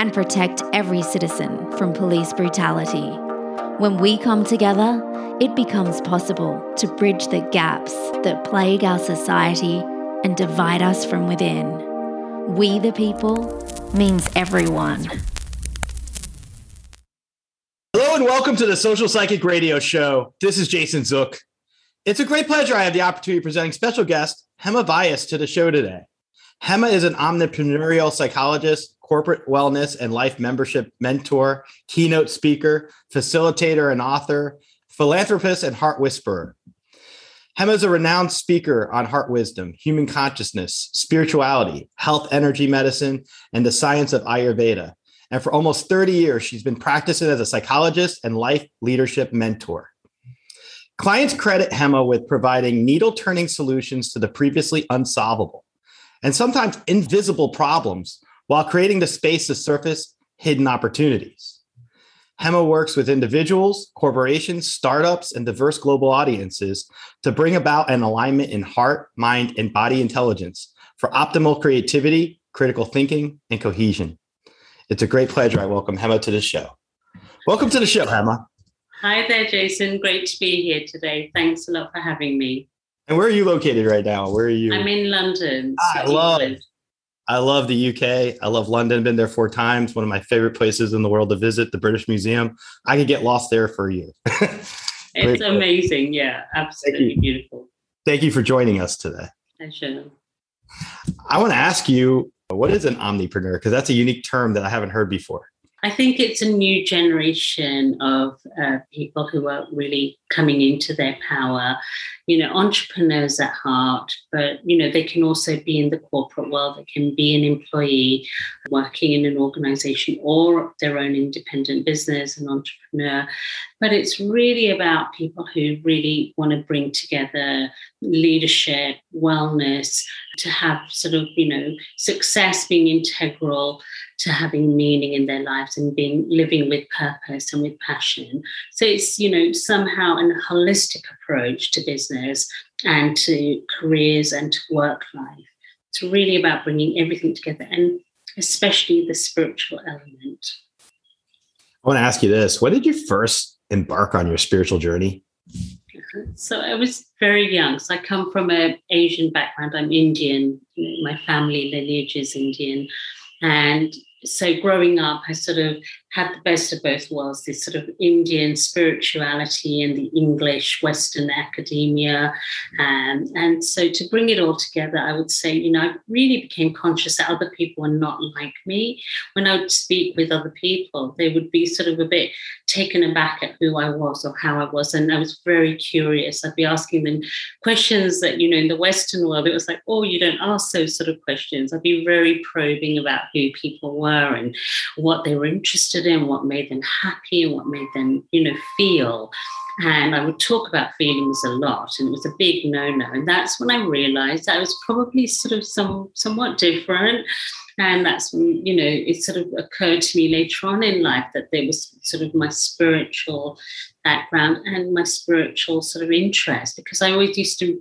and protect every citizen from police brutality. When we come together, it becomes possible to bridge the gaps that plague our society and divide us from within. We the people means everyone. Hello and welcome to the Social Psychic Radio Show. This is Jason Zook. It's a great pleasure I have the opportunity of presenting special guest Hema Vyas to the show today. Hema is an omnipreneurial psychologist, corporate wellness and life membership mentor, keynote speaker, facilitator and author, philanthropist, and heart whisperer. Hema is a renowned speaker on heart wisdom, human consciousness, spirituality, health energy medicine, and the science of Ayurveda. And for almost 30 years, she's been practicing as a psychologist and life leadership mentor. Clients credit Hema with providing needle turning solutions to the previously unsolvable and sometimes invisible problems while creating the space to surface hidden opportunities. Hema works with individuals, corporations, startups, and diverse global audiences to bring about an alignment in heart, mind, and body intelligence for optimal creativity, critical thinking, and cohesion. It's a great pleasure. I welcome Hema to the show. Welcome to the show, Hema. Hi there, Jason. Great to be here today. Thanks a lot for having me. And where are you located right now? Where are you? I'm in London. I love it. I love the UK. I love London. Been there four times. One of my favorite places in the world to visit, the British Museum. I could get lost there for a year. it's amazing. Yeah, absolutely Thank beautiful. Thank you for joining us today. Pleasure. I want to ask you, what is an omnipreneur? Because that's a unique term that I haven't heard before. I think it's a new generation of uh, people who are really coming into their power you know, entrepreneurs at heart, but, you know, they can also be in the corporate world. They can be an employee working in an organization or their own independent business, an entrepreneur. But it's really about people who really want to bring together leadership, wellness, to have sort of, you know, success being integral to having meaning in their lives and being living with purpose and with passion. So it's, you know, somehow a holistic approach to business and to careers and to work life. It's really about bringing everything together and especially the spiritual element. I want to ask you this. When did you first embark on your spiritual journey? So I was very young. So I come from an Asian background. I'm Indian. My family lineage is Indian. And so growing up, I sort of had the best of both worlds this sort of Indian spirituality and the English Western academia. Um, and so to bring it all together, I would say, you know, I really became conscious that other people were not like me. When I would speak with other people, they would be sort of a bit taken aback at who I was or how I was. And I was very curious. I'd be asking them questions that, you know, in the Western world, it was like, oh, you don't ask those sort of questions. I'd be very probing about who people were and what they were interested interested in, what made them happy, what made them, you know, feel. And I would talk about feelings a lot, and it was a big no-no. And that's when I realized I was probably sort of some somewhat different. And that's when, you know, it sort of occurred to me later on in life that there was sort of my spiritual background and my spiritual sort of interest because I always used to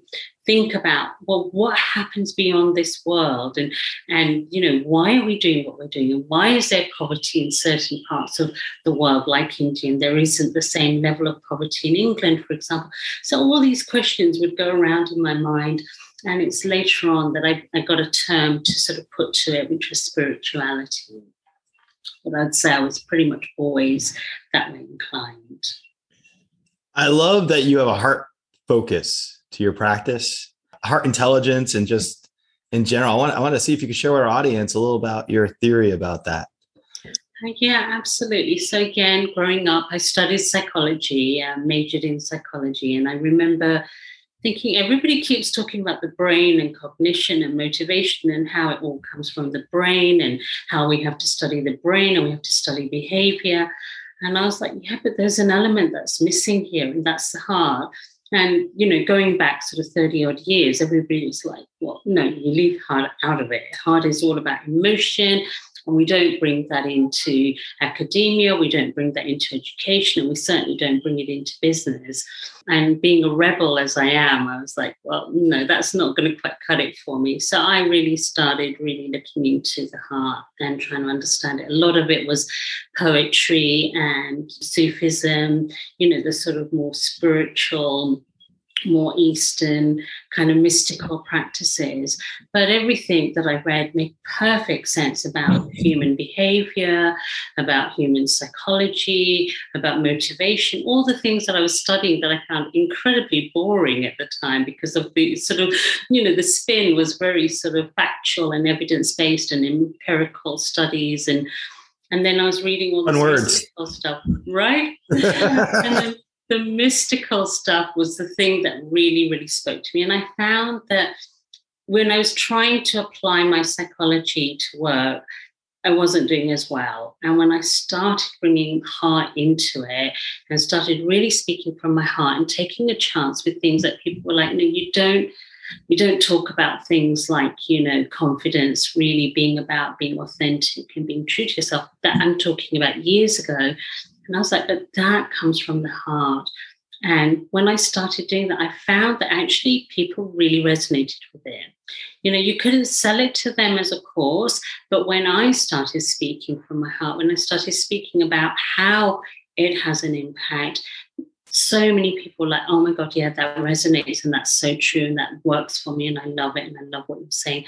think about well what happens beyond this world? And and you know why are we doing what we're doing? And why is there poverty in certain parts of the world like india and there isn't the same level of poverty in england for example? So all these questions would go around in my mind and it's later on that I, I got a term to sort of put to it which was spirituality. But i'd say i was pretty much always that way inclined. I love that you have a heart focus to your practice, heart intelligence, and just in general. I want, I want to see if you could share with our audience a little about your theory about that. Uh, yeah, absolutely. So, again, growing up, I studied psychology, uh, majored in psychology, and I remember thinking everybody keeps talking about the brain and cognition and motivation and how it all comes from the brain and how we have to study the brain and we have to study behavior. And I was like, yeah, but there's an element that's missing here, and that's the heart. And, you know, going back sort of 30 odd years, everybody was like, well, no, you leave heart out of it. Heart is all about emotion. And we don't bring that into academia, we don't bring that into education, and we certainly don't bring it into business. And being a rebel as I am, I was like, well, no, that's not going to quite cut it for me. So I really started really looking into the heart and trying to understand it. A lot of it was poetry and Sufism, you know, the sort of more spiritual more Eastern kind of mystical practices. But everything that I read made perfect sense about mm-hmm. human behavior, about human psychology, about motivation, all the things that I was studying that I found incredibly boring at the time because of the sort of, you know, the spin was very sort of factual and evidence based and empirical studies and and then I was reading all this stuff, right? and then the mystical stuff was the thing that really, really spoke to me. And I found that when I was trying to apply my psychology to work, I wasn't doing as well. And when I started bringing heart into it and started really speaking from my heart and taking a chance with things that people were like, no, you don't. You don't talk about things like, you know, confidence really being about being authentic and being true to yourself. That I'm talking about years ago. And I was like, but that comes from the heart. And when I started doing that, I found that actually people really resonated with it. You know, you couldn't sell it to them as a course, but when I started speaking from my heart, when I started speaking about how it has an impact, so many people like, oh my God, yeah, that resonates and that's so true and that works for me and I love it and I love what you're saying.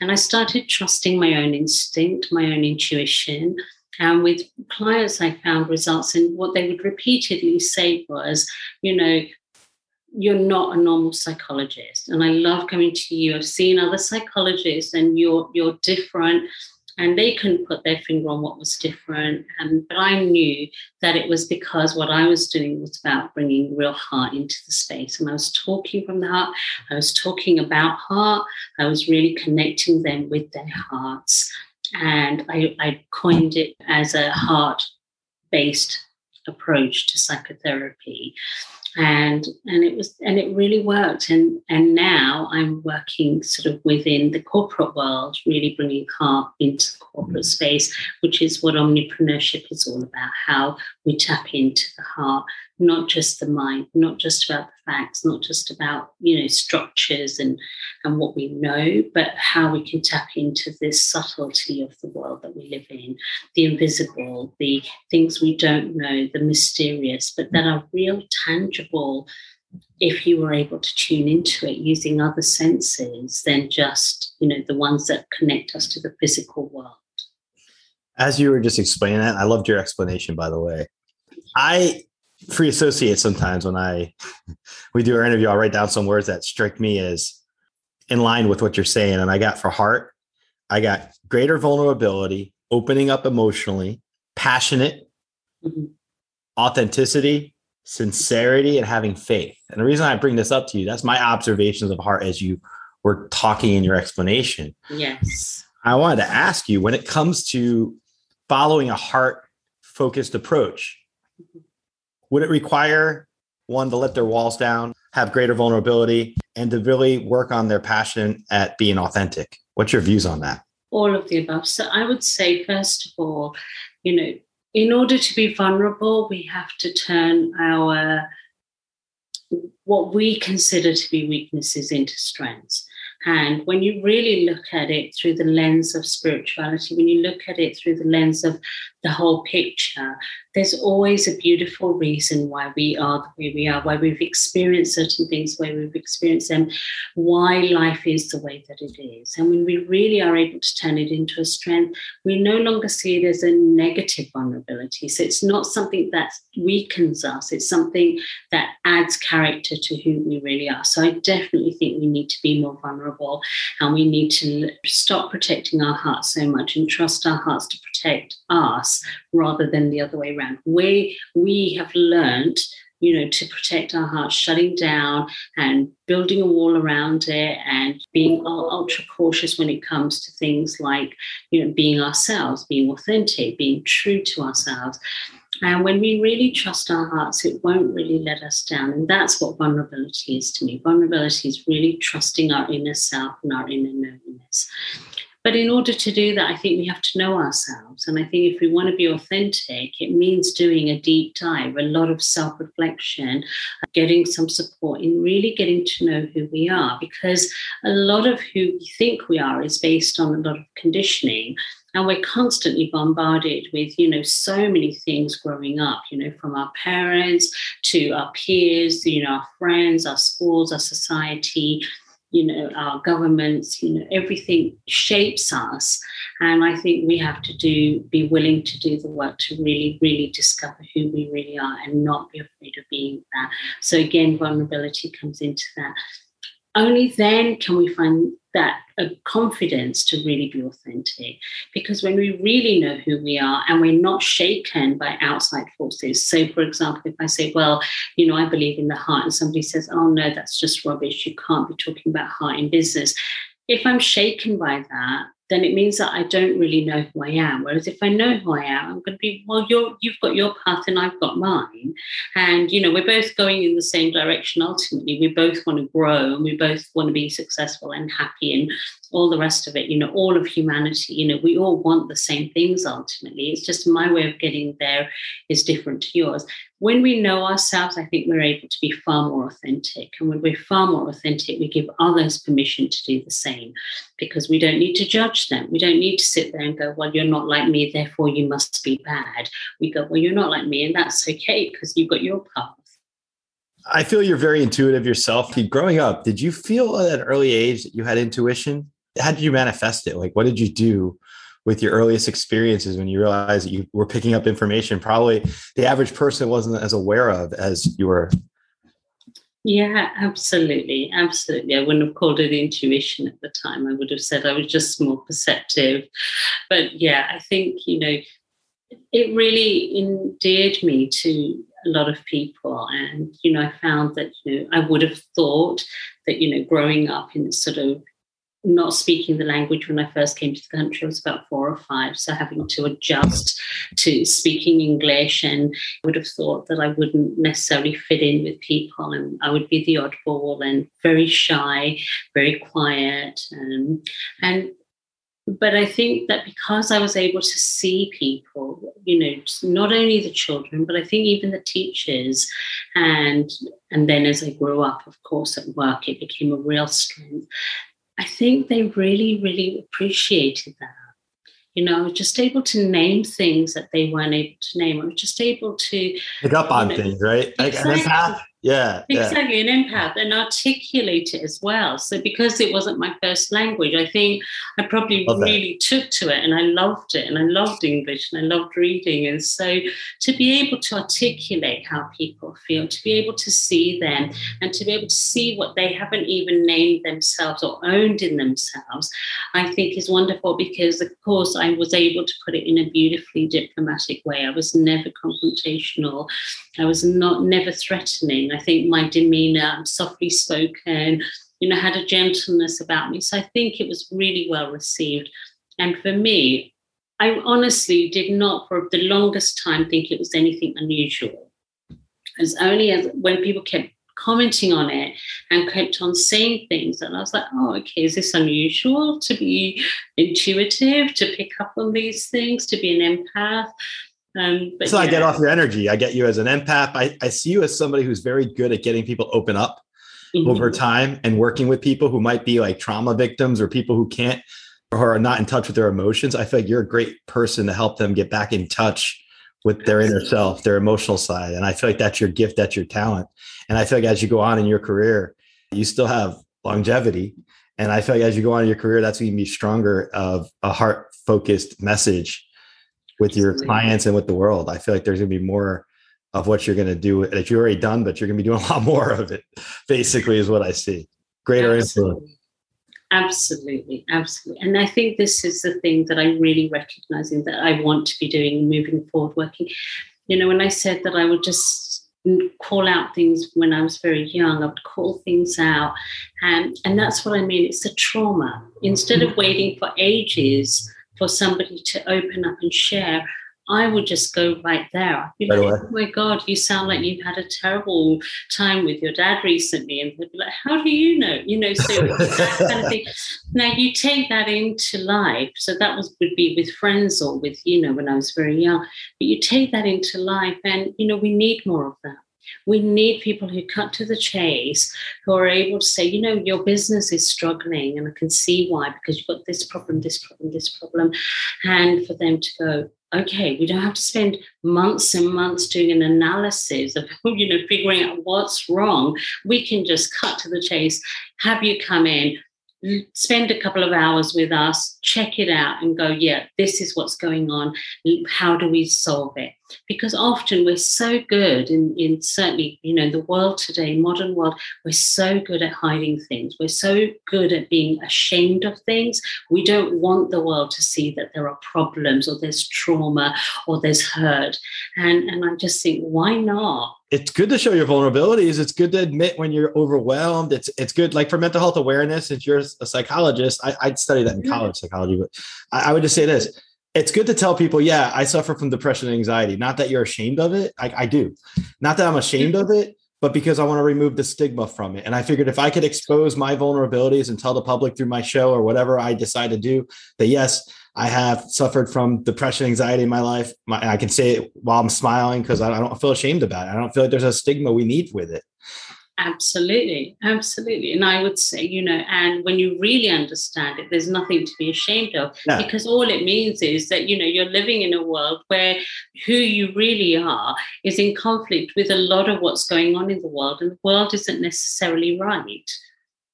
And I started trusting my own instinct, my own intuition. And with clients, I found results, and what they would repeatedly say was, you know, you're not a normal psychologist. And I love coming to you. I've seen other psychologists, and you're you're different. And they couldn't put their finger on what was different. And but I knew that it was because what I was doing was about bringing real heart into the space. And I was talking from the heart. I was talking about heart. I was really connecting them with their hearts and I, I coined it as a heart based approach to psychotherapy. And and it was and it really worked. And and now i'm working sort of within the corporate world really bringing heart into the corporate space which is what omnipreneurship is all about how we tap into the heart not just the mind, not just about the facts, not just about you know structures and and what we know, but how we can tap into this subtlety of the world that we live in, the invisible, the things we don't know, the mysterious, but that are real, tangible. If you were able to tune into it using other senses than just you know the ones that connect us to the physical world. As you were just explaining that, I loved your explanation. By the way, I free associate sometimes when I we do our interview, I'll write down some words that strike me as in line with what you're saying. And I got for heart, I got greater vulnerability, opening up emotionally, passionate, mm-hmm. authenticity, sincerity, and having faith. And the reason I bring this up to you, that's my observations of heart as you were talking in your explanation. Yes. I wanted to ask you when it comes to following a heart focused approach, mm-hmm would it require one to let their walls down, have greater vulnerability, and to really work on their passion at being authentic? What's your views on that? All of the above. So I would say, first of all, you know, in order to be vulnerable, we have to turn our what we consider to be weaknesses into strengths. And when you really look at it through the lens of spirituality, when you look at it through the lens of the whole picture, there's always a beautiful reason why we are the way we are, why we've experienced certain things, why we've experienced them, why life is the way that it is. And when we really are able to turn it into a strength, we no longer see it as a negative vulnerability. So it's not something that weakens us, it's something that adds character to who we really are. So I definitely think we need to be more vulnerable and we need to stop protecting our hearts so much and trust our hearts to protect us rather than the other way around. We we have learned you know, to protect our hearts, shutting down and building a wall around it and being ultra cautious when it comes to things like, you know, being ourselves, being authentic, being true to ourselves. And when we really trust our hearts, it won't really let us down. And that's what vulnerability is to me. Vulnerability is really trusting our inner self and our inner knowingness. But in order to do that, I think we have to know ourselves. And I think if we want to be authentic, it means doing a deep dive, a lot of self reflection, getting some support in really getting to know who we are. Because a lot of who we think we are is based on a lot of conditioning and we're constantly bombarded with you know so many things growing up you know from our parents to our peers you know our friends our schools our society you know our governments you know everything shapes us. And i think we have to do be willing to do the work to really really discover who we really are and not be afraid of being that. So again vulnerability comes into that only then can we find that uh, confidence to really be authentic. Because when we really know who we are and we're not shaken by outside forces. So, for example, if I say, well, you know, I believe in the heart, and somebody says, oh, no, that's just rubbish. You can't be talking about heart in business. If I'm shaken by that, then it means that I don't really know who I am. Whereas if I know who I am, I'm going to be, well, you're, you've got your path and I've got mine. And, you know, we're both going in the same direction ultimately. We both want to grow and we both want to be successful and happy and all the rest of it, you know, all of humanity, you know, we all want the same things ultimately. It's just my way of getting there is different to yours. When we know ourselves, I think we're able to be far more authentic. And when we're far more authentic, we give others permission to do the same because we don't need to judge them. We don't need to sit there and go, well, you're not like me, therefore you must be bad. We go, well, you're not like me, and that's okay because you've got your path. I feel you're very intuitive yourself. Growing up, did you feel at an early age that you had intuition? How did you manifest it? Like, what did you do with your earliest experiences when you realized that you were picking up information probably the average person wasn't as aware of as you were? Yeah, absolutely. Absolutely. I wouldn't have called it intuition at the time. I would have said I was just more perceptive. But yeah, I think, you know, it really endeared me to a lot of people. And, you know, I found that, you know, I would have thought that, you know, growing up in sort of not speaking the language when I first came to the country. I was about four or five, so having to adjust to speaking English, and I would have thought that I wouldn't necessarily fit in with people, and I would be the oddball and very shy, very quiet, um, and but I think that because I was able to see people, you know, not only the children, but I think even the teachers, and and then as I grew up, of course, at work, it became a real strength I think they really, really appreciated that. You know, I was just able to name things that they weren't able to name. I was just able to pick up on know, things, right? Like exactly. Yeah. Exactly, yeah. an empath and articulate it as well. So because it wasn't my first language, I think I probably Love really that. took to it and I loved it and I loved English and I loved reading. And so to be able to articulate how people feel, to be able to see them and to be able to see what they haven't even named themselves or owned in themselves, I think is wonderful because of course I was able to put it in a beautifully diplomatic way. I was never confrontational. I was not never threatening. I think my demeanor, softly spoken, you know, had a gentleness about me. So I think it was really well received. And for me, I honestly did not for the longest time think it was anything unusual. As only as when people kept commenting on it and kept on saying things. And I was like, oh, okay, is this unusual to be intuitive, to pick up on these things, to be an empath? Um, but so yeah. I get off your energy. I get you as an empath. I, I see you as somebody who's very good at getting people open up mm-hmm. over time and working with people who might be like trauma victims or people who can't or are not in touch with their emotions. I feel like you're a great person to help them get back in touch with their inner self, their emotional side. And I feel like that's your gift, that's your talent. And I feel like as you go on in your career, you still have longevity. And I feel like as you go on in your career, that's going to be stronger of a heart focused message with your clients and with the world. I feel like there's going to be more of what you're going to do that you've already done, but you're going to be doing a lot more of it, basically, is what I see. Greater Absolutely. influence. Absolutely, absolutely. And I think this is the thing that I'm really recognizing that I want to be doing moving forward, working. You know, when I said that I would just call out things when I was very young, I would call things out. And, and that's what I mean. It's the trauma. Instead of mm-hmm. waiting for ages for somebody to open up and share, I would just go right there. Like, oh my God, you sound like you've had a terrible time with your dad recently. And they'd be like, how do you know? You know, so that kind of thing. Now you take that into life. So that was would be with friends or with, you know, when I was very young. But you take that into life and, you know, we need more of that. We need people who cut to the chase, who are able to say, you know, your business is struggling, and I can see why, because you've got this problem, this problem, this problem. And for them to go, okay, we don't have to spend months and months doing an analysis of, you know, figuring out what's wrong. We can just cut to the chase, have you come in, spend a couple of hours with us, check it out, and go, yeah, this is what's going on. How do we solve it? Because often we're so good in, in certainly, you know, the world today, modern world, we're so good at hiding things. We're so good at being ashamed of things. We don't want the world to see that there are problems or there's trauma or there's hurt. And, and I just think, why not? it's good to show your vulnerabilities. It's good to admit when you're overwhelmed. It's it's good like for mental health awareness. Since you're a psychologist, I, would study that in mm-hmm. college psychology, but I, I, would just say this: it's good to tell people, yeah, I suffer from depression and anxiety. Not that you're ashamed of it. I, I do. Not that I'm ashamed of it, but because I want to remove the stigma from it. And I figured if I could expose my vulnerabilities and tell the public through my show or whatever I decide to do, that yes, I have suffered from depression, and anxiety in my life. My, I can say it while I'm smiling because I, I don't feel ashamed about it. I don't feel like there's a stigma we need with it. Absolutely, absolutely. And I would say, you know, and when you really understand it, there's nothing to be ashamed of yeah. because all it means is that, you know, you're living in a world where who you really are is in conflict with a lot of what's going on in the world, and the world isn't necessarily right,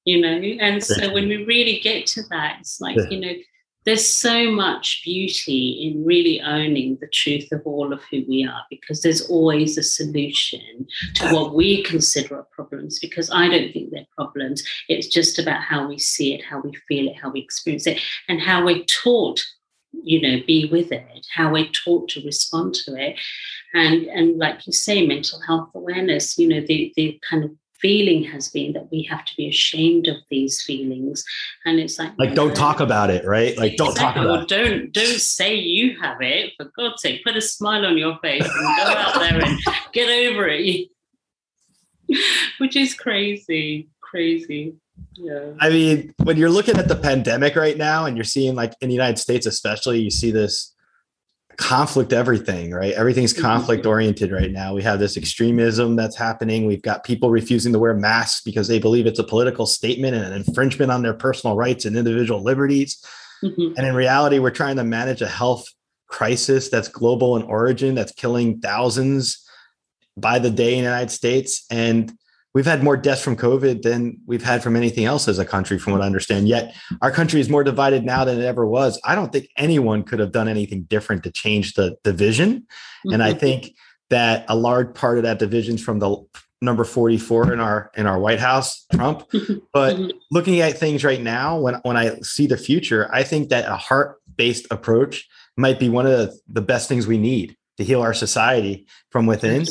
you know. And so when we really get to that, it's like, yeah. you know, there's so much beauty in really owning the truth of all of who we are because there's always a solution to what we consider are problems because I don't think they're problems. It's just about how we see it, how we feel it, how we experience it, and how we're taught you know be with it how we're taught to respond to it and and like you say mental health awareness you know the the kind of feeling has been that we have to be ashamed of these feelings. And it's like like don't talk about it right? Like don't talk about it. Don't don't say you have it for god's sake. Put a smile on your face and go out there and get over it. Which is crazy crazy. Yeah. I mean, when you're looking at the pandemic right now and you're seeing like in the United States, especially, you see this conflict everything right? Everything's mm-hmm. conflict oriented right now. We have this extremism that's happening. We've got people refusing to wear masks because they believe it's a political statement and an infringement on their personal rights and individual liberties. Mm-hmm. and in reality we're trying to manage a health crisis that's global in origin that's killing thousands by the day in the united states. And we've had more deaths from COVID than we've had from anything else as a country, from what I understand. Yet our country is more divided now than it ever was. I don't think anyone could have done anything different to change the division. Mm-hmm. And I mm-hmm. think that a large part of that division is from the number 44 in our in our White House, Trump. But mm-hmm. looking at things right now, when when I see the future, I think that a heart-based approach might be one of the, the best things we need to heal our society from within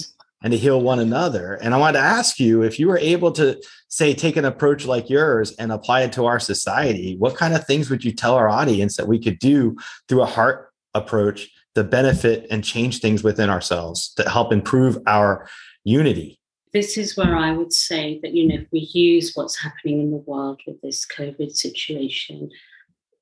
and to heal one another. And I wanted to ask you if you were able to say take an approach like yours and apply it to our society, what kind of things would you tell our audience that we could do through a heart approach to benefit and change things within ourselves to help improve our unity? this is where I would say that, you know, if we use what's happening in the world with this COVID situation,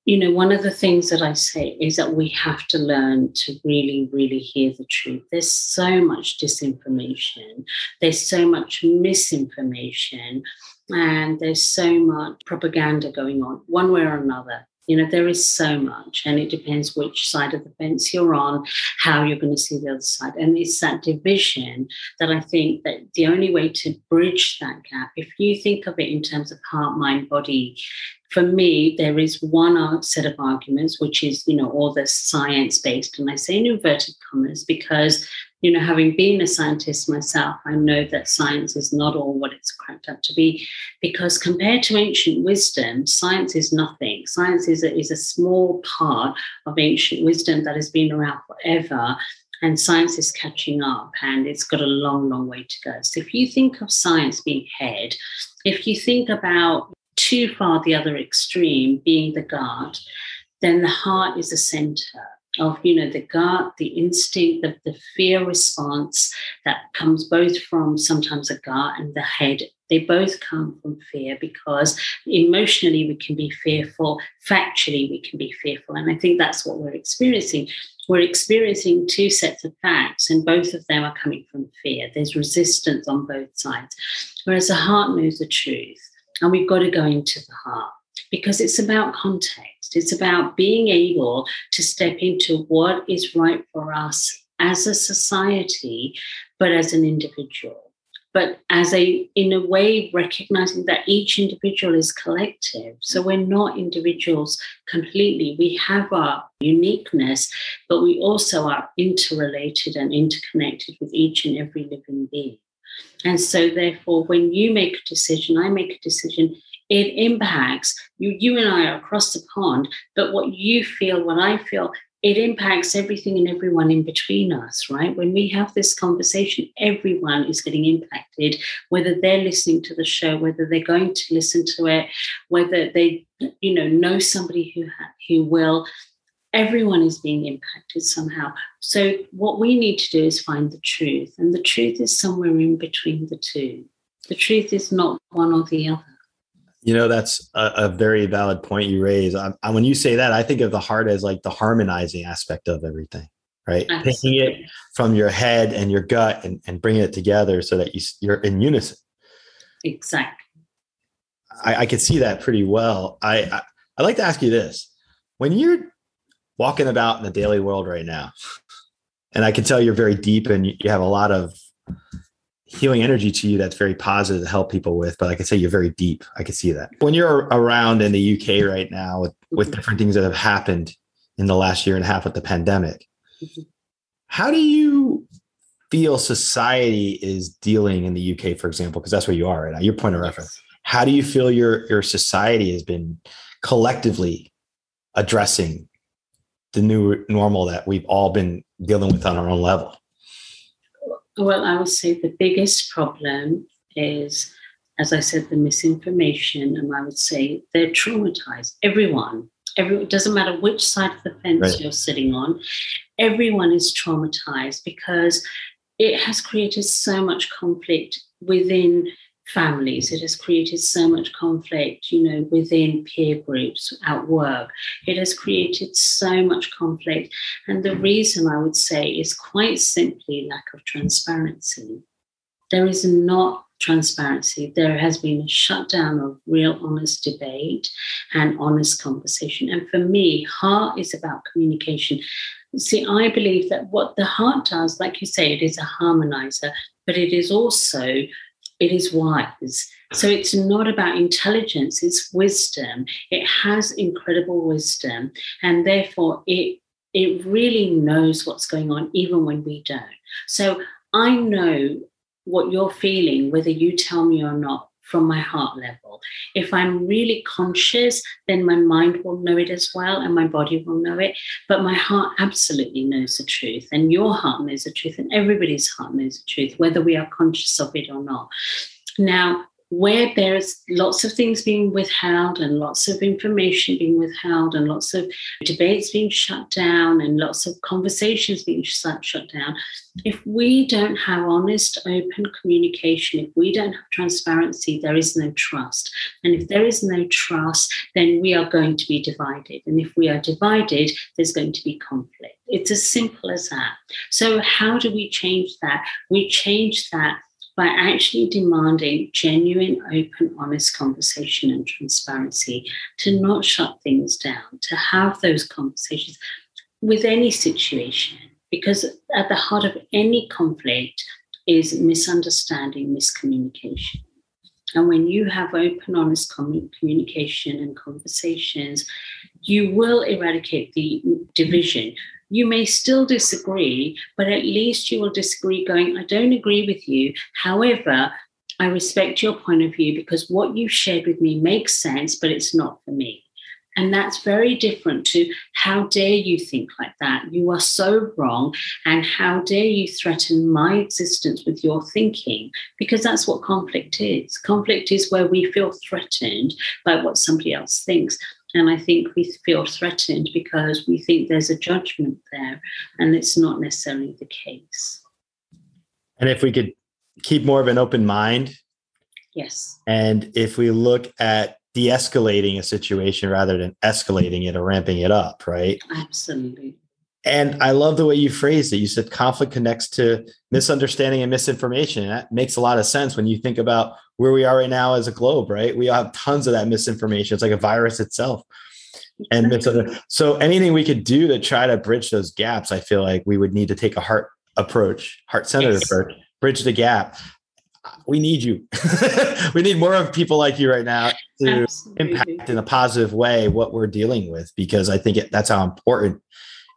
you know, one of the things that I say is that we have to learn to really, really hear the truth. There's so much disinformation, there's so much misinformation, and there's so much propaganda going on, one way or another. You know, there is so much, and it depends which side of the fence you're on, how you're going to see the other side. And it's that division that I think that the only way to bridge that gap, if you think of it in terms of heart, mind, body, for me, there is one set of arguments, which is, you know, all the science based. And I say in inverted commas because you know, having been a scientist myself, I know that science is not all what it's cracked up to be, because compared to ancient wisdom, science is nothing. Science is a, is a small part of ancient wisdom that has been around forever, and science is catching up, and it's got a long, long way to go. So if you think of science being head, if you think about too far the other extreme being the guard, then the heart is the center of you know the gut the instinct the, the fear response that comes both from sometimes the gut and the head. They both come from fear because emotionally we can be fearful factually we can be fearful. And i think that's what we're experiencing. We're experiencing two sets of facts and both of them are coming from fear. There's resistance on both sides. Whereas the heart knows the truth and we've got to go into the heart because it's about context. It's about being able to step into what is right for us as a society, but as an individual. But as a, in a way, recognizing that each individual is collective. So we're not individuals completely. We have our uniqueness, but we also are interrelated and interconnected with each and every living being. And so, therefore, when you make a decision, I make a decision, it impacts you. You and I are across the pond, but what you feel, what I feel, it impacts everything and everyone in between us, right? When we have this conversation, everyone is getting impacted, whether they're listening to the show, whether they're going to listen to it, whether they, you know, know somebody who ha- who will. Everyone is being impacted somehow. So what we need to do is find the truth, and the truth is somewhere in between the two. The truth is not one or the other. You know, that's a, a very valid point you raise. I, I, when you say that, I think of the heart as like the harmonizing aspect of everything, right? Absolutely. Taking it from your head and your gut and, and bringing it together so that you, you're in unison. Exactly. I, I could see that pretty well. I, I I'd like to ask you this: when you're walking about in the daily world right now, and I can tell you're very deep and you have a lot of healing energy to you that's very positive to help people with. But like I say, you're very deep. I can see that. When you're around in the UK right now with, with mm-hmm. different things that have happened in the last year and a half with the pandemic, mm-hmm. how do you feel society is dealing in the UK, for example? Because that's where you are right now, your point of reference. How do you feel your your society has been collectively addressing the new normal that we've all been dealing with on our own level? Well, I would say the biggest problem is, as I said, the misinformation. And I would say they're traumatized. Everyone, every, it doesn't matter which side of the fence right. you're sitting on, everyone is traumatized because it has created so much conflict within families. It has created so much conflict, you know, within peer groups, at work. It has created so much conflict. And the reason I would say is quite simply lack of transparency. There is not transparency. There has been a shutdown of real honest debate and honest conversation. And for me, heart is about communication. See, I believe that what the heart does, like you say, it is a harmonizer, but it is also it is wise. So it's not about intelligence, it's wisdom. It has incredible wisdom. And therefore, it, it really knows what's going on, even when we don't. So I know what you're feeling, whether you tell me or not, from my heart level. If I'm really conscious, then my mind will know it as well and my body will know it. But my heart absolutely knows the truth, and your heart knows the truth, and everybody's heart knows the truth, whether we are conscious of it or not. Now, where there's lots of things being withheld and lots of information being withheld and lots of debates being shut down and lots of conversations being shut, shut down, if we don't have honest, open communication, if we don't have transparency, there is no trust. And if there is no trust, then we are going to be divided. And if we are divided, there's going to be conflict. It's as simple as that. So, how do we change that? We change that by actually demanding genuine, open, honest conversation and transparency, to not shut things down, to have those conversations with any situation. Because at the heart of any conflict is misunderstanding, miscommunication. And when you have open, honest communication and conversations, you will eradicate the division you may still disagree, but at least you will disagree going, I don't agree with you. However, I respect your point of view because what you shared with me makes sense, but it's not for me. And that's very different to how dare you think like that? You are so wrong. And how dare you threaten my existence with your thinking? Because that's what conflict is. Conflict is where we feel threatened by what somebody else thinks. And I think we feel threatened because we think there's a judgment there, and it's not necessarily the case. And if we could keep more of an open mind. Yes. And if we look at de escalating a situation rather than escalating it or ramping it up, right? Absolutely. And I love the way you phrased it. You said conflict connects to misunderstanding and misunderstanding. That makes a lot of sense when you think about where we are right now as a globe, right? We have tons of that misinformation. It's like a virus itself. And so anything we could do to try to bridge those gaps, I feel like we would need to take a heart approach, heart centered yes. approach, bridge the gap. We need you. we need more of people like you right now to Absolutely. impact in a positive way what we're dealing with, because I think it, that's how important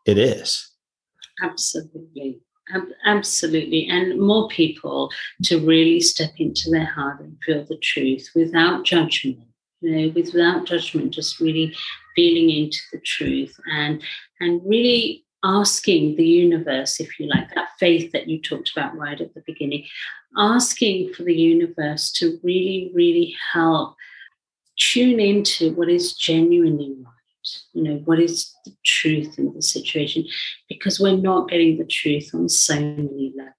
it is. Absolutely. Absolutely. And more people to really step into their heart and feel the truth without judgment, you know, without judgment, just really feeling into the truth and and really asking the universe, if you like, that faith that you talked about right at the beginning, asking for the universe to really, really help tune into what is genuinely right you know what is the truth in the situation because we're not getting the truth on so many levels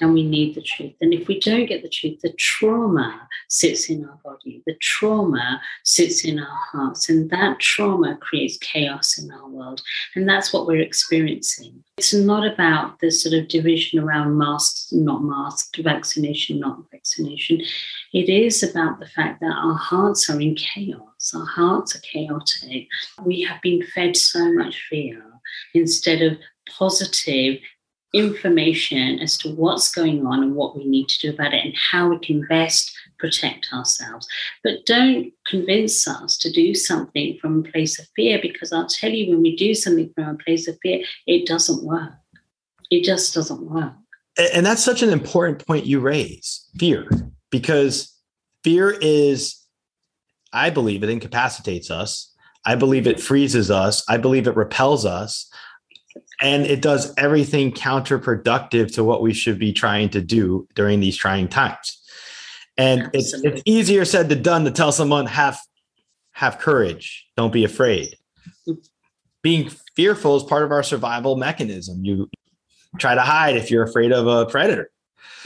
and we need the truth. And if we don't get the truth, the trauma sits in our body, the trauma sits in our hearts, and that trauma creates chaos in our world. And that's what we're experiencing. It's not about the sort of division around masks, not masked, vaccination, not vaccination. It is about the fact that our hearts are in chaos, our hearts are chaotic. We have been fed so much fear instead of positive information as to what's going on and what we need to do about it and how we can best protect ourselves. But don't convince us to do something from a place of fear because I'll tell you, when we do something from a place of fear, it doesn't work. It just doesn't work. And that's such an important point you raise fear, because fear is, I believe, it incapacitates us. I believe it freezes us. I believe it repels us and it does everything counterproductive to what we should be trying to do during these trying times. And it's, it's easier said than done to tell someone have have courage, don't be afraid. Being fearful is part of our survival mechanism. You try to hide if you're afraid of a predator.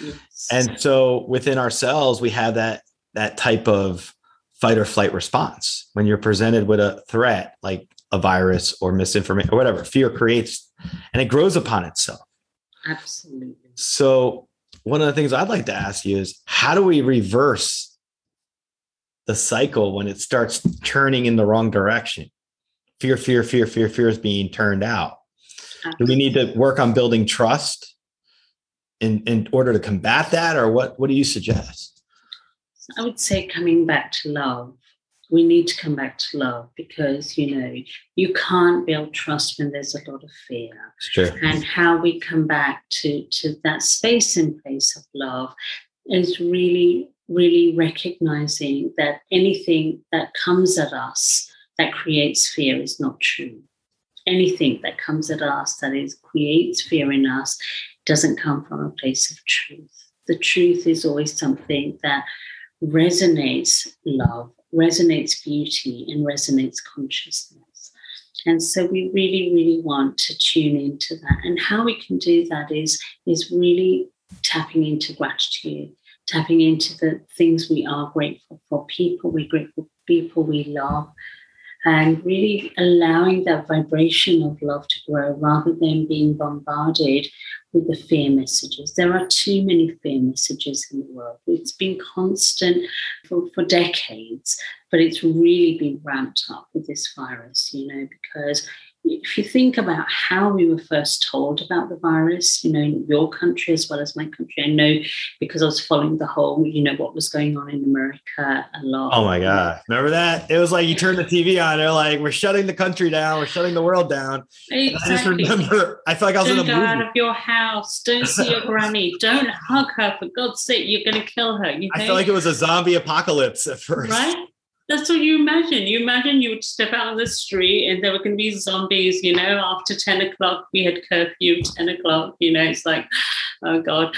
Yes. And so within ourselves, we have that that type of fight or flight response. When you're presented with a threat like a virus or misinformation or whatever fear creates and it grows upon itself. Absolutely. So one of the things i'd like to ask you is how do we reverse the cycle when it starts turning in the wrong direction? Fear fear fear fear fear is being turned out. Do we need to work on building trust in, in order to combat that or what what do you suggest i would say coming back to love. We need to come back to love because you know you can't build trust when there's a lot of fear. And how we come back to to that space and place of love is really really recognizing that anything that comes at us that creates fear is not true. Anything that comes at us that is creates fear in us doesn't come from a place of truth. The truth is always something that resonates love, resonates beauty, and resonates consciousness. And so we really, really want to tune into that. And how we can do that is, is really tapping into gratitude, tapping into the things we are grateful for, people we're grateful, people we love, and really allowing that vibration of love to grow rather than being bombarded with the fear messages. There are too many fear messages in the world. It's been constant for, for decades, but it's really been ramped up with this virus, you know, because if you think about how we were first told about the virus, you know, in your country as well as my country, I know because I was following the whole, you know, what was going on in America a lot. Oh my God. Remember that? It was like you turn the TV on, they're like, we're shutting the country down, we're shutting the world down. Exactly. I just remember, I felt like I was don't in a go movie. out of your house. Don't see your granny. Don't hug her. For God's sake, you're going to kill her. You I felt like it was a zombie apocalypse at first. Right? That's what you imagine. You imagine you would step out on the street and there were going to be zombies, you know, after 10 o'clock, we had curfew, 10 o'clock, you know, it's like, oh God,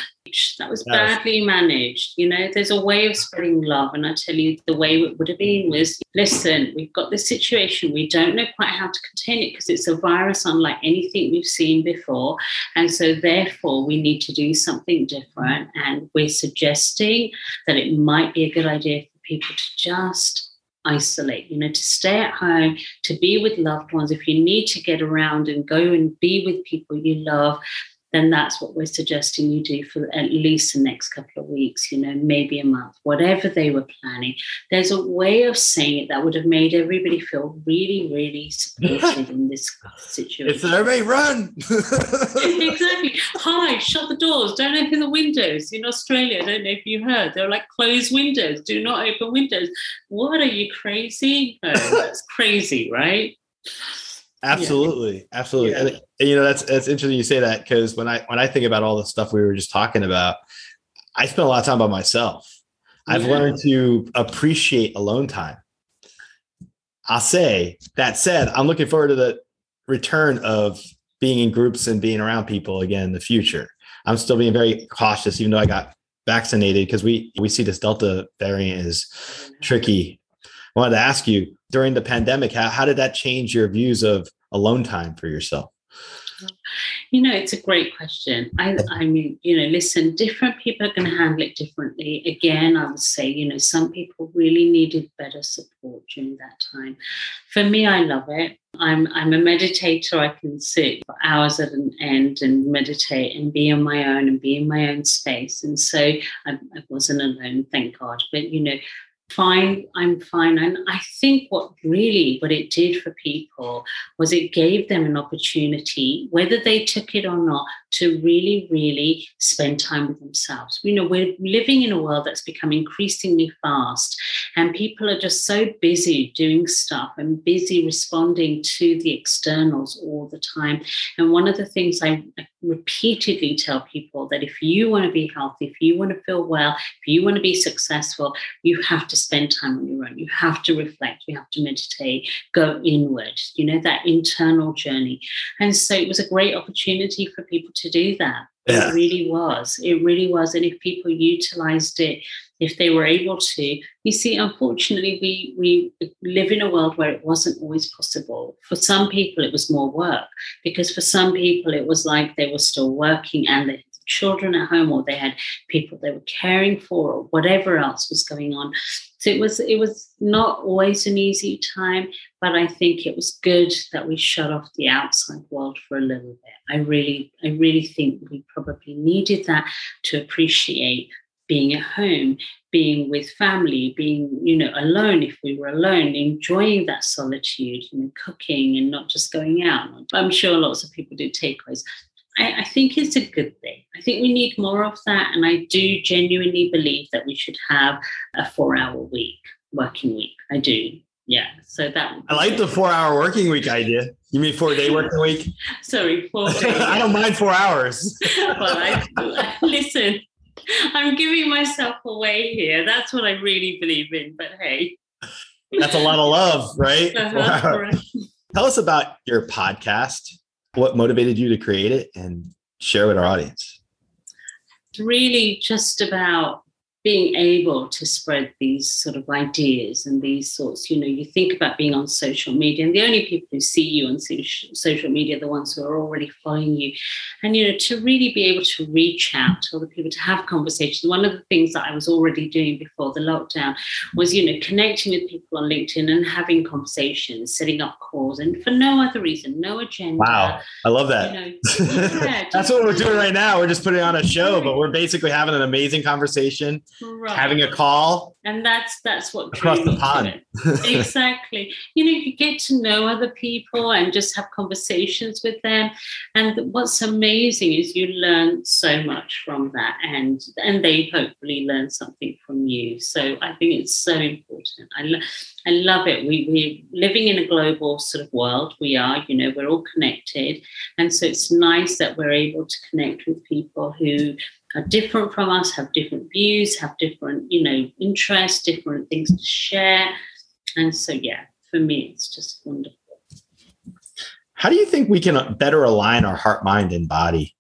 that was badly managed. You know, there's a way of spreading love. And I tell you, the way it would have been was listen, we've got this situation. We don't know quite how to contain it because it's a virus unlike anything we've seen before. And so, therefore, we need to do something different. And we're suggesting that it might be a good idea for people to just isolate, you know, to stay at home, to be with loved ones. If you need to get around and go and be with people you love, then that's what we're suggesting you do for at least the next couple of weeks, you know, maybe a month, whatever they were planning. There's a way of saying it that would have made everybody feel really, really supported in this situation. It's everybody run. exactly. Hi, shut the doors. Don't open the windows. In Australia, I don't know if you heard, they're like close windows. Do not open windows. What are you crazy? No, that's crazy, right? Absolutely, absolutely. Yeah. And, and, you know, that's that's interesting you say that because when I when I think about all the stuff we were just talking about, I spend a lot of time by myself. I've yeah. learned to appreciate alone time. I'll say that said, I'm looking forward to the return of being in groups and being around people again in the future. I'm still being very cautious, even though I got vaccinated, because we we see this Delta variant is oh, tricky. I wanted to ask you during the pandemic, how, how did that change your views of alone time for yourself? You know, it's a great question. I, I mean, you know, listen, different people are going to handle it differently. Again, I would say, you know, some people really needed better support during that time. For me, I love it. I'm I'm a meditator. I can sit for hours at an end and meditate and be on my own and be in my own space. And so I, I wasn't alone, thank God. But you know, fine i'm fine. And i think what really what it did for people was it gave them an opportunity whether they took it or not to really really spend time with themselves. You know we're living in a world that's become increasingly fast and people are just so busy doing stuff and busy responding to the externals all the time. And one of the things i repeatedly tell people that if you want to be healthy if you want to feel well if you want to be successful you have to spend time on your own. You have to reflect, you have to meditate, go inward, you know, that internal journey. And so it was a great opportunity for people to do that. Yeah. It really was. It really was. And if people utilized it, if they were able to, you see, unfortunately, we we live in a world where it wasn't always possible. For some people, it was more work because for some people, it was like they were still working and they children at home or they had people they were caring for or whatever else was going on. So it was it was not always an easy time but i think it was good that we shut off the outside world for a little bit. I really i really think we probably needed that to appreciate being at home being with family being you know alone if we were alone enjoying that solitude you know cooking and not just going out. I'm sure lots of people do takeaways I, I, think it's a good thing. I think we need more of that. And I do genuinely believe that we should have a four hour week, working week. I do. Yeah. So that I like the four hour working week idea. You mean four day working week? Sorry, four. I don't mind four hours. well, I, listen, I'm giving myself away here. That's what I really believe in. But hey. That's a lot of love, right? Uh-huh, Tell us about your podcast what motivated you to create it and share with our audience? It's really just about being able to spread these sort of ideas and these sorts, you know, you think about being on social media, and the only people who see you on social media are the ones who are already following you. And, you know, to really be able to reach out to other people, to have conversations. One of the things that I was already doing before the lockdown was, you know, connecting with people on LinkedIn and having conversations, setting up calls, and for no other reason, no agenda. Wow. I love that. You know, yeah, That's what we're doing right now. We're just putting on a show, but we're basically having an amazing conversation right. having a call and that's that's what across the pond. exactly. You know you get to know other people and just have conversations with them. And what's amazing is you learn so much from that and and they hopefully learn something from you. So i think it's so important. I, lo- I love it. We, we're living in a global sort of world. We are you know we're all connected. And so it's nice that we're able to connect with people who are different from us, have different views, have different, you know, interests, different things to share. And so, yeah, for me, it's just wonderful. How do you think we can better align our heart, mind, and body?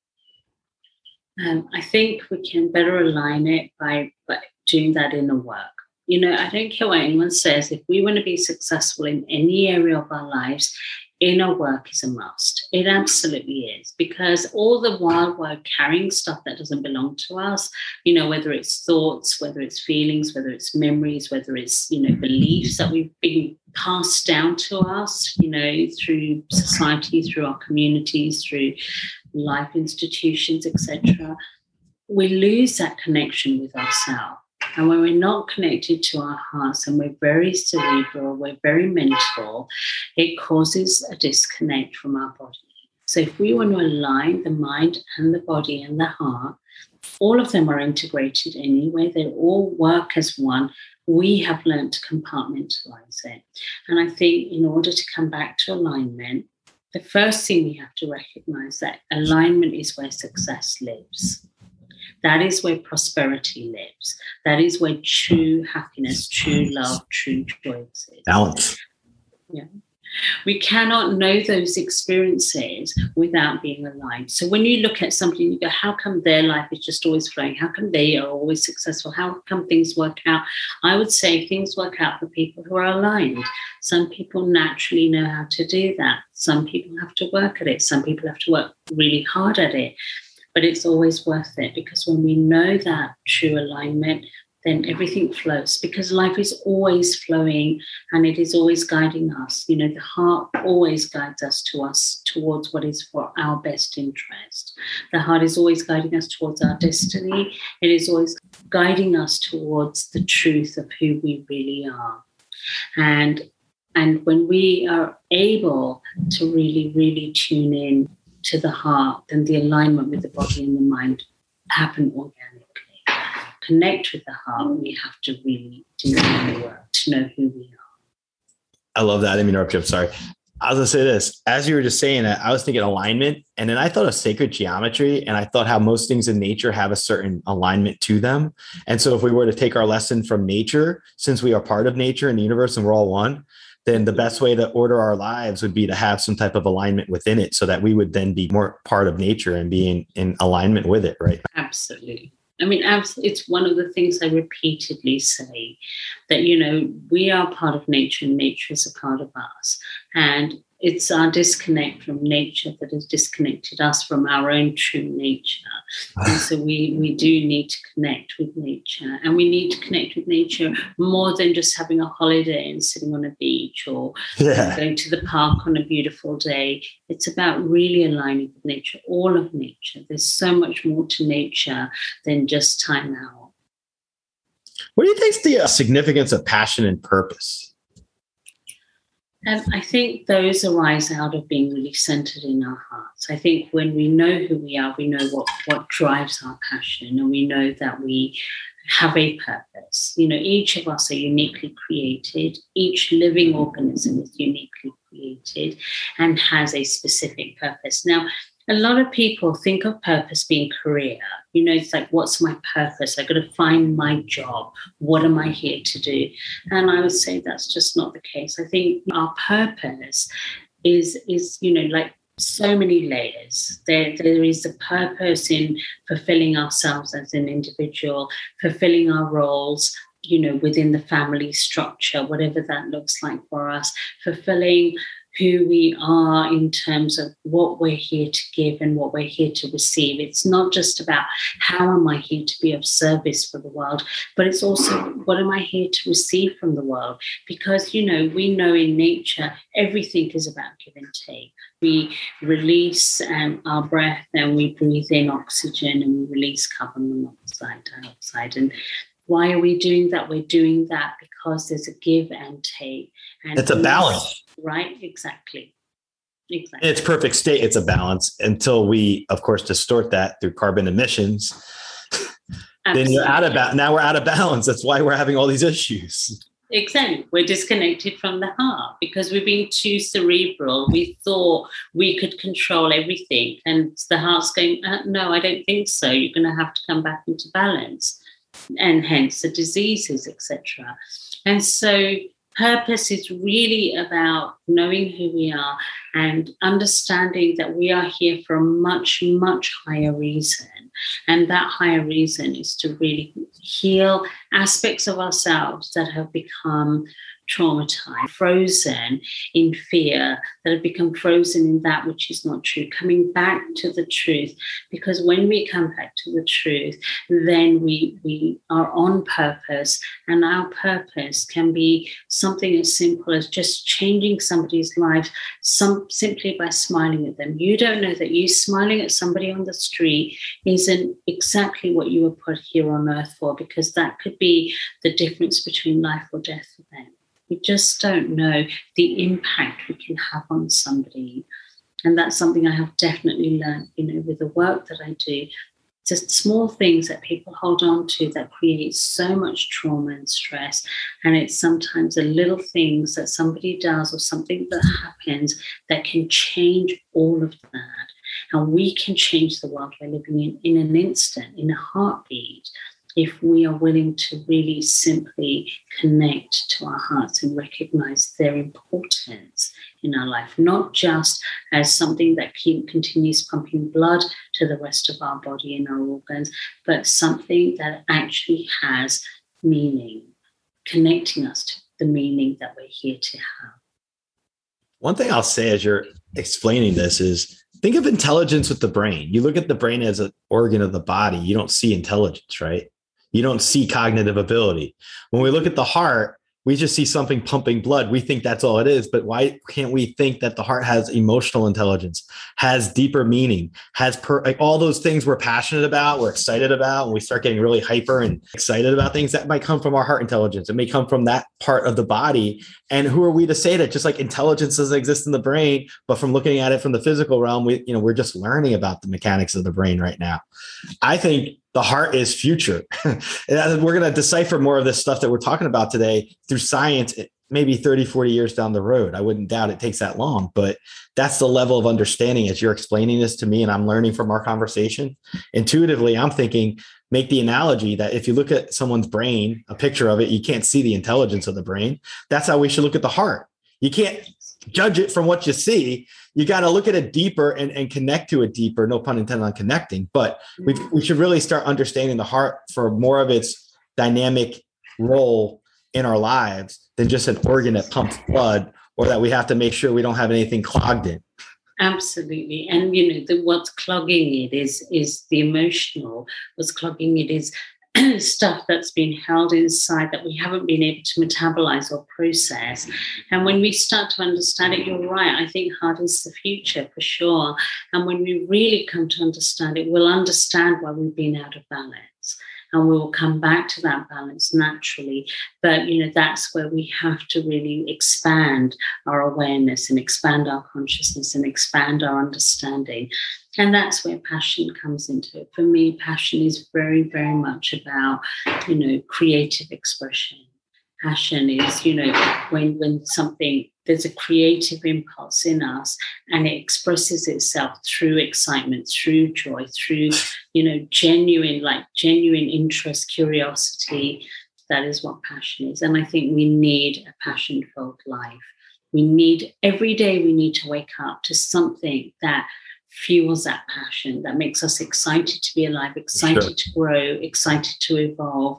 Um, I think we can better align it by, by doing that inner work. You know, I don't care what anyone says, if we want to be successful in any area of our lives, inner work is a must. It absolutely is because all the while we're carrying stuff that doesn't belong to us, you know, whether it's thoughts, whether it's feelings, whether it's memories, whether it's, you know, beliefs that we've been passed down to us, you know, through society, through our communities, through life institutions, etc. We lose that connection with ourselves. And when we're not connected to our hearts and we're very cerebral, we're very mental, it causes a disconnect from our body. So if we want to align the mind and the body and the heart, all of them are integrated anyway. They all work as one. We have learned to compartmentalize it. And I think in order to come back to alignment, the first thing we have to recognize that alignment is where success lives. That is where prosperity lives. That is where true happiness, true love, true joy exists. Balance. Yeah. We cannot know those experiences without being aligned. So when you look at somebody, you go, how come their life is just always flowing? How come they are always successful? How come things work out? I would say things work out for people who are aligned. Some people naturally know how to do that. Some people have to work at it. Some people have to work really hard at it but it's always worth it because when we know that true alignment, then everything flows because life is always flowing and it is always guiding us. You know, the heart always guides us to us towards what is for our best interest. The heart is always guiding us towards our destiny. It is always guiding us towards the truth of who we really are. And and when we are able to really, really tune in to the heart, then the alignment with the body and the mind happen organically. Connect with the heart, we have to really do the work to know who we are. I love that. I didn't mean interrupt you. I'm sorry. I was gonna say this as you were just saying it, I was thinking alignment, and then I thought of sacred geometry, and I thought how most things in nature have a certain alignment to them. And so, if we were to take our lesson from nature, since we are part of nature and the universe and we're all one, then the best way to order our lives would be to have some type of alignment within it so that we would then be more part of nature and be in, in alignment with it, right? Absolutely. I mean, it's one of the things I repeatedly say that, you know, we are part of nature and nature is a part of us. And it's our disconnect from nature that has disconnected us from our own true nature. And so we, we do need to connect with nature. And we need to connect with nature more than just having a holiday and sitting on a beach or yeah. going to the park on a beautiful day. It's about really aligning with nature, all of nature. There's so much more to nature than just time out. What do you think is the uh, significance of passion and purpose? And I think those arise out of being really centered in our hearts. I think when we know who we are, we know what, what drives our passion, and we know that we have a purpose. You know, each of us are uniquely created, each living organism is uniquely created and has a specific purpose. Now, a lot of people think of purpose being career. You know, it's like, what's my purpose? I've got to find my job. What am I here to do? And I would say that's just not the case. I think our purpose is is you know like so many layers. There, there is a purpose in fulfilling ourselves as an individual, fulfilling our roles, you know, within the family structure, whatever that looks like for us, fulfilling who we are in terms of what we're here to give and what we're here to receive. It's not just about how am I here to be of service for the world, but it's also what am I here to receive from the world? Because, you know, we know in nature everything is about give and take. We release um, our breath and we breathe in oxygen and we release carbon monoxide, dioxide. And why are we doing that? We're doing that because there's a give and take. And it's a balance. Right, exactly. Exactly. In its perfect state, it's a balance until we, of course, distort that through carbon emissions. then you're out of balance. Now we're out of balance. That's why we're having all these issues. Exactly. We're disconnected from the heart because we've been too cerebral. We thought we could control everything. And the heart's going, uh, no, I don't think so. You're going to have to come back into balance. And hence the diseases, etc. And so purpose is really about knowing who we are and understanding that we are here for a much, much higher reason. And that higher reason is to really heal aspects of ourselves that have become traumatized, frozen in fear, that have become frozen in that which is not true, coming back to the truth. Because when we come back to the truth, then we, we are on purpose, and our purpose can be something as simple as just changing somebody's life some, simply by smiling at them. You don't know that you smiling at somebody on the street isn't exactly what you were put here on earth for, because that could be the difference between life or death for them. We just don't know the impact we can have on somebody. And that's something I have definitely learned, you know, with the work that I do. Just small things that people hold on to that create so much trauma and stress. And it's sometimes the little things that somebody does or something that happens that can change all of that. And we can change the world we're living in in an instant, in a heartbeat if we are willing to really simply connect to our hearts and recognize their importance in our life, not just as something that keep, continues pumping blood to the rest of our body and our organs, but something that actually has meaning, connecting us to the meaning that we're here to have. One thing I'll say as you're explaining this is think of intelligence with the brain. You look at the brain as an organ of the body, you don't see intelligence, right? You don't see cognitive ability. When we look at the heart, we just see something pumping blood. We think that's all it is. But why can't we think that the heart has emotional intelligence, has deeper meaning, has per, like all those things we're passionate about, we're excited about, and we start getting really hyper and excited about things that might come from our heart intelligence. It may come from that part of the body. And who are we to say that? Just like intelligence doesn't exist in the brain, but from looking at it from the physical realm, we, you know, we're just learning about the mechanics of the brain right now. I think the heart is future. we're going to decipher more of this stuff that we're talking about today through science, eh, maybe 30, 40 years down the road. I wouldn't doubt it takes that long, but that's the level of understanding as you're explaining this to me and I'm learning from our conversation. Intuitively, I'm thinking, make the analogy that if you look at someone's brain, a picture of it, you can't see the intelligence of the brain. That's how we should look at the heart. You can't judge it from what you see you got to look at it deeper and, and connect to it deeper. No pun intended on connecting, but we mm-hmm. we should really start understanding the heart for more of its dynamic role in our lives than just an organ that pumps blood or that we have to make sure we don't have anything clogged in. Absolutely, and you know the, what's clogging it is is the emotional. What's clogging it is stuff that's been held inside that we haven't been able to metabolize or process. And when we start to understand it, you're right. I think heart is the future for sure. And when we really come to understand it, we'll understand why we've been out of balance and we will come back to that balance naturally but you know that's where we have to really expand our awareness and expand our consciousness and expand our understanding and that's where passion comes into it. For me passion is very very much about you know creative expression. Passion is you know when when something there's a creative impulse in us and it expresses itself through excitement through joy through you know genuine like genuine interest curiosity. That is what passion is. And i think we need a passion filled life. We need every day we need to wake up to something that fuels that passion, that makes us excited to be alive, excited sure. to grow, excited to evolve.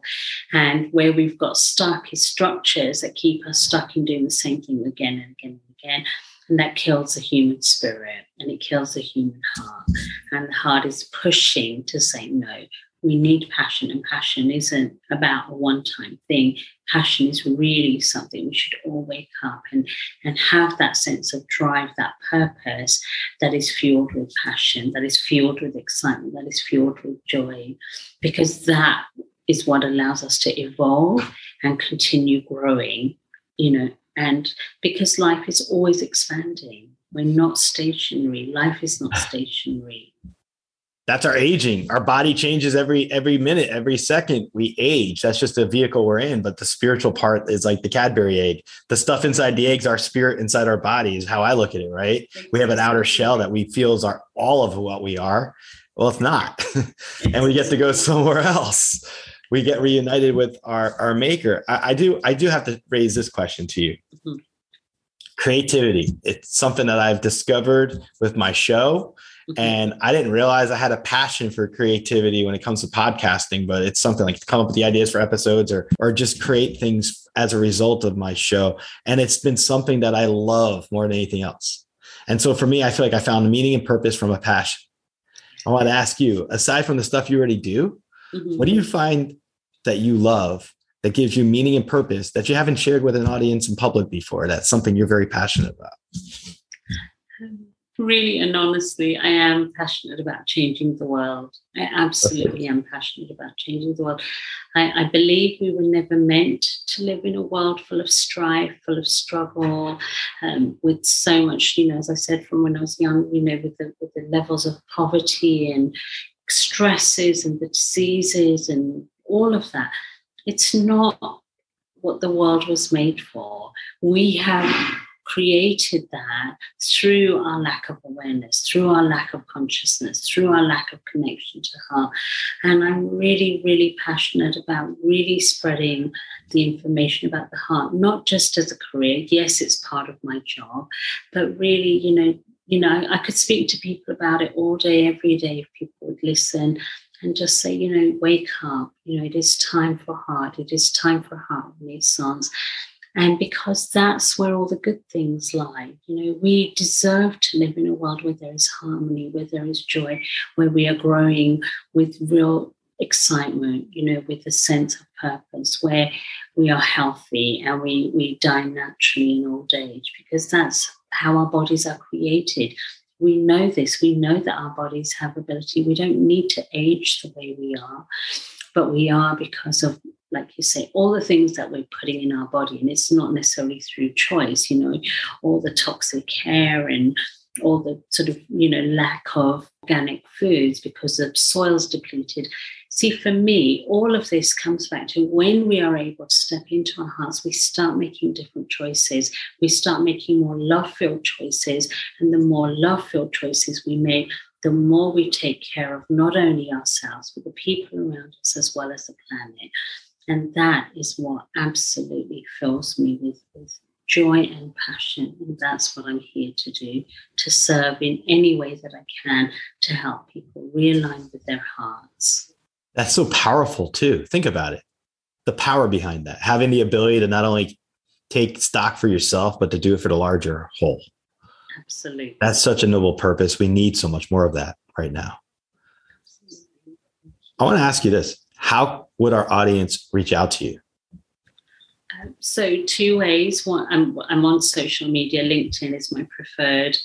And where we've got stuck is structures that keep us stuck in doing the same thing again and again and again. And that kills the human spirit and it kills the human heart. And the heart is pushing to say no we need passion, and passion isn't about a one time thing. Passion is really something we should all wake up and, and have that sense of drive, that purpose that is fueled with passion, that is fueled with excitement, that is fueled with joy, because that is what allows us to evolve and continue growing, you know, and because life is always expanding. We're not stationary. Life is not stationary that's our aging. Our body changes every every minute every second we age. That's just the vehicle we're in. But the spiritual part is like the cadbury egg. The stuff inside the eggs our spirit inside our body is how i look at it right? We have an outer shell that we feel is our all of what we are. Well it's not. And we get to go somewhere else. We get reunited with our our maker. I, I do i do have to raise this question to you. Mm-hmm. creativity. It's something that i've discovered with my show. And I didn't realize I had a passion for creativity when it comes to podcasting, but it's something like to come up with the ideas for episodes or or just create things as a result of my show. And it's been something that I love more than anything else. And so for me, I feel like I found a meaning and purpose from a passion. I want to ask you, aside from the stuff you already do, mm-hmm. what do you find that you love that gives you meaning and purpose that you haven't shared with an audience in public before? That's something you're very passionate about. Really and honestly, I am passionate about changing the world. I absolutely am passionate about changing the world. I, I, believe we were never meant to live in a world full of strife, full of struggle, um, with so much, you know, as I said from when I was young, you know, with the, with the levels of poverty and stresses and the diseases and all of that. It's not what the world was made for. We have created that through our lack of awareness, through our lack of consciousness, through our lack of connection to heart. And I'm really, really passionate about really spreading the information about the heart, not just as a career. Yes, it's part of my job, but really, you know, you know, I could speak to people about it all day, every day if people would listen and just say, you know, wake up. You know, it is time for heart. It is time for heart renaissance. And because that's where all the good things lie. You know, we deserve to live in a world where there is harmony, where there is joy, where we are growing with real excitement, you know, with a sense of purpose, where we are healthy and we, we die naturally in old age, because that's how our bodies are created. We know this. We know that our bodies have ability. We don't need to age the way we are, but we are because of like you say, all the things that we're putting in our body, and it's not necessarily through choice, you know, all the toxic air and all the sort of, you know, lack of organic foods because the soil's depleted. See, for me, all of this comes back to when we are able to step into our hearts, we start making different choices. We start making more love filled choices. And the more love filled choices we make, the more we take care of not only ourselves, but the people around us as well as the planet. And that is what absolutely fills me with, with joy and passion. And that's what I'm here to do to serve in any way that I can to help people realign with their hearts. That's so powerful, too. Think about it the power behind that, having the ability to not only take stock for yourself, but to do it for the larger whole. Absolutely. That's such a noble purpose. We need so much more of that right now. Absolutely. I want to ask you this how would our audience reach out to you? Um, so two ways. One, I'm, I'm on social media. LinkedIn is my preferred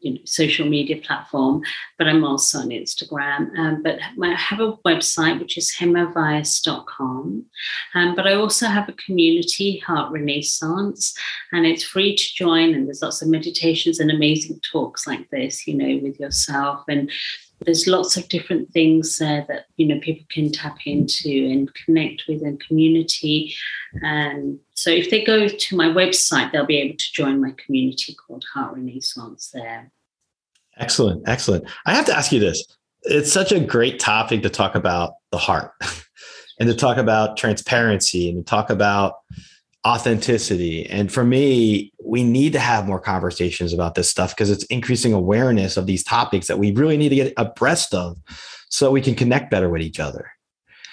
you know, social media platform, but I'm also on Instagram. Um, but I have a website which is hemavyas.com. Um, but I also have a community, Heart Renaissance, and it's free to join. And there's lots of meditations and amazing talks like this, you know, with yourself. And there's lots of different things there that you know people can tap into and connect with a community. And so if they go to my website they'll be able to join my community called heart renaissance there. Excellent excellent. I have to ask you this. It's such a great topic to talk about the heart and to talk about transparency and to talk about authenticity. And for me, we need to have more conversations about this stuff because it's increasing awareness of these topics that we really need to get abreast of so we can connect better with each other.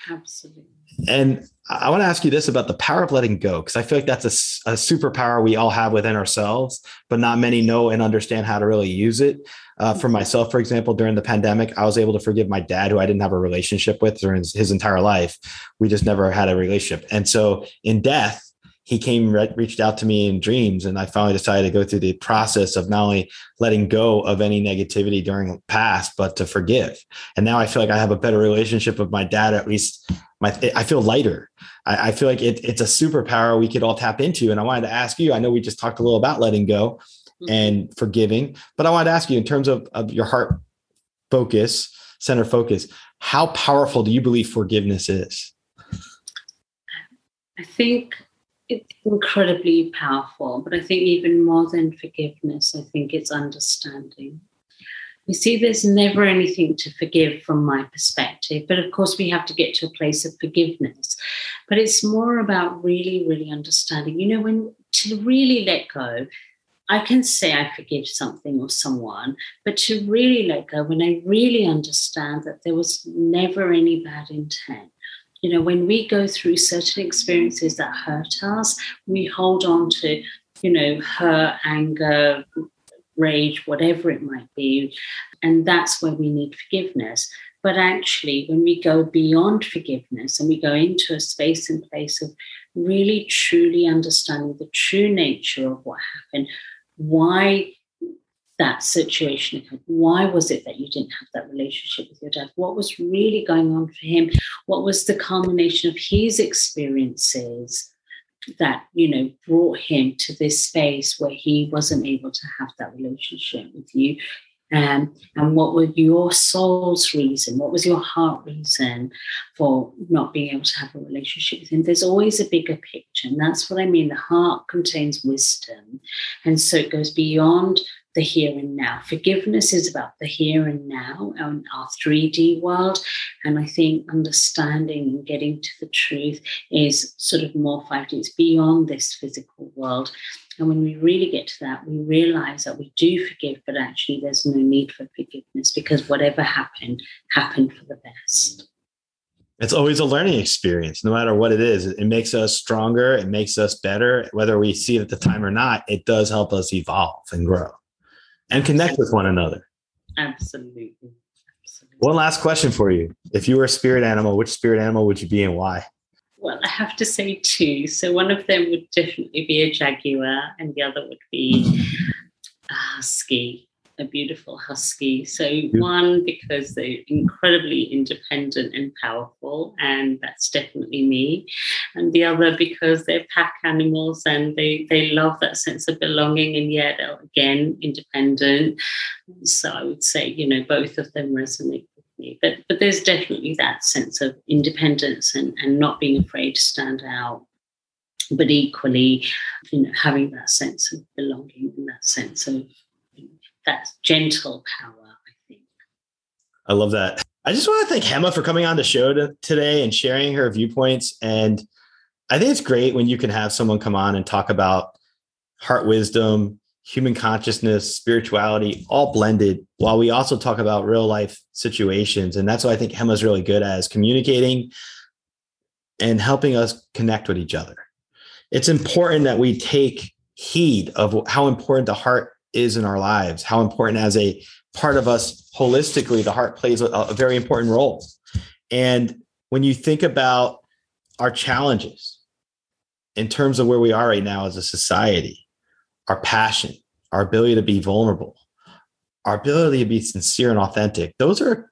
Absolutely. And I want to ask you this about the power of letting go, because I feel like that's a, a, superpower we all have within ourselves, but not many know and understand how to really use it. Uh, for myself, for example, during the pandemic, I was able to forgive my dad, who I didn't have a relationship with during his, his entire life. We just never had a relationship. And so in death, he came re- reached out to me in dreams and i finally decided to go through the process of not only letting go of any negativity during the past but to forgive. And now i feel like i have a better relationship with my dad at least my i feel lighter. I, I feel like it, it's a superpower we could all tap into. And i wanted to ask you i know we just talked a little about letting go mm-hmm. and forgiving but i wanted to ask you in terms of, of your heart focus center focus how powerful do you believe forgiveness is? I think it's incredibly powerful. But I think even more than forgiveness, I think it's understanding. We see there's never anything to forgive from my perspective, but of course we have to get to a place of forgiveness. But it's more about really, really understanding. You know, when to really let go, I can say I forgive something or someone, but to really let go, when I really understand that there was never any bad intent, you know, when we go through certain experiences that hurt us, we hold on to, you know, hurt, anger, rage, whatever it might be. And that's where we need forgiveness. But actually, when we go beyond forgiveness and we go into a space and place of really truly understanding the true nature of what happened, why that situation Why was it that you didn't have that relationship with your dad? What was really going on for him? What was the culmination of his experiences that, you know, brought him to this space where he wasn't able to have that relationship with you? Um, and what were your soul's reason? What was your heart reason for not being able to have a relationship with him? There's always a bigger picture. And that's what I mean. The heart contains wisdom. And so it goes beyond the here and now. Forgiveness is about the here and now and our 3D world. And I think understanding and getting to the truth is sort of more 5D. It's beyond this physical world. And when we really get to that, we realize that we do forgive, but actually there's no need for forgiveness because whatever happened, happened for the best. It's always a learning experience, no matter what it is. It makes us stronger, it makes us better. Whether we see it at the time or not, it does help us evolve and grow and connect with one another. Absolutely. Absolutely. One last question for you. If you were a spirit animal, which spirit animal would you be and why? Well, I have to say two. So one of them would definitely be a jaguar, and the other would be uh, a husky a beautiful husky. So, one, because they're incredibly independent and powerful, and that's definitely me. And the other, because they're pack animals and they, they love that sense of belonging, and yet, again, independent. So, I would say, you know, both of them resonate with me. But, but there's definitely that sense of independence and, and not being afraid to stand out but equally you know having that sense of belonging and that sense of that gentle power, I think. I love that. I just want to thank Hema for coming on the show to, today and sharing her viewpoints. And I think it's great when you can have someone come on and talk about heart wisdom, human consciousness, spirituality, all blended, while we also talk about real life situations. And that's what I think Hema's really good at is communicating and helping us connect with each other. It's important that we take heed of how important the heart is in our lives, how important as a part of us holistically, the heart plays a, a very important role. And when you think about our challenges in terms of where we are right now as a society, our passion, our ability to be vulnerable, our ability to be sincere and authentic, those are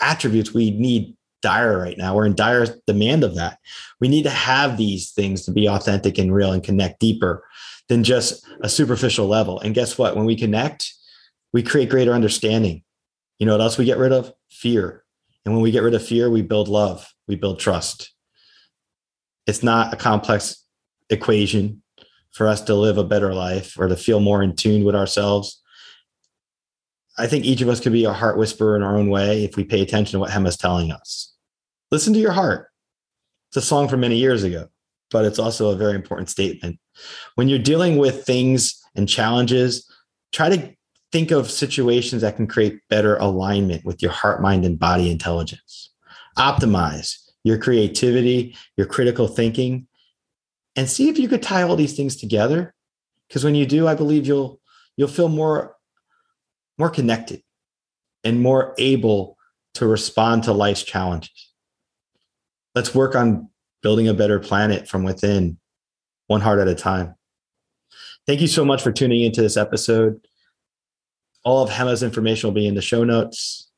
attributes we need dire right now. We're in dire demand of that. We need to have these things to be authentic and real and connect deeper than just a superficial level. And guess what? When we connect, we create greater understanding. You know what else we get rid of? Fear. And when we get rid of fear, we build love, we build trust. It's not a complex equation for us to live a better life or to feel more in tune with ourselves. I think each of us could be a heart whisperer in our own way if we pay attention to what Hema's telling us. Listen to your heart. It's a song from many years ago. but it's also a very important statement. When you're dealing with things and challenges, try to think of situations that can create better alignment with your heart, mind, and body intelligence. Optimize your creativity, your critical thinking, and see if you could tie all these things together. Because when you do, I believe you'll you'll feel more more connected and more able to respond to life's challenges. Let's work on building a better planet from within, one heart at a time. Thank you so much for tuning into this episode. All of Hema's information will be in the show notes.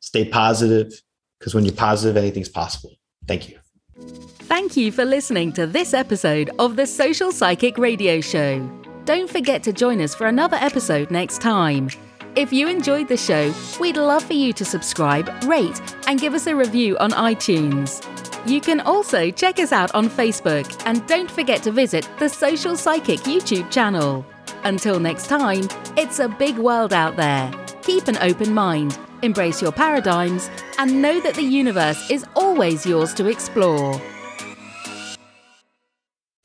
Stay positive because when you're positive, anything's possible. Thank you. Thank you for listening to this episode of the Social Psychic Radio Show. Don't forget to join us for another episode next time. If you enjoyed the show, we'd love for you to subscribe, rate, and give us a review on iTunes. You can also check us out on Facebook and don't forget to visit the Social Psychic YouTube channel. Until next time, it's a big world out there. Keep an open mind, embrace your paradigms, and know that the universe is always yours to explore.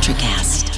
Electricast.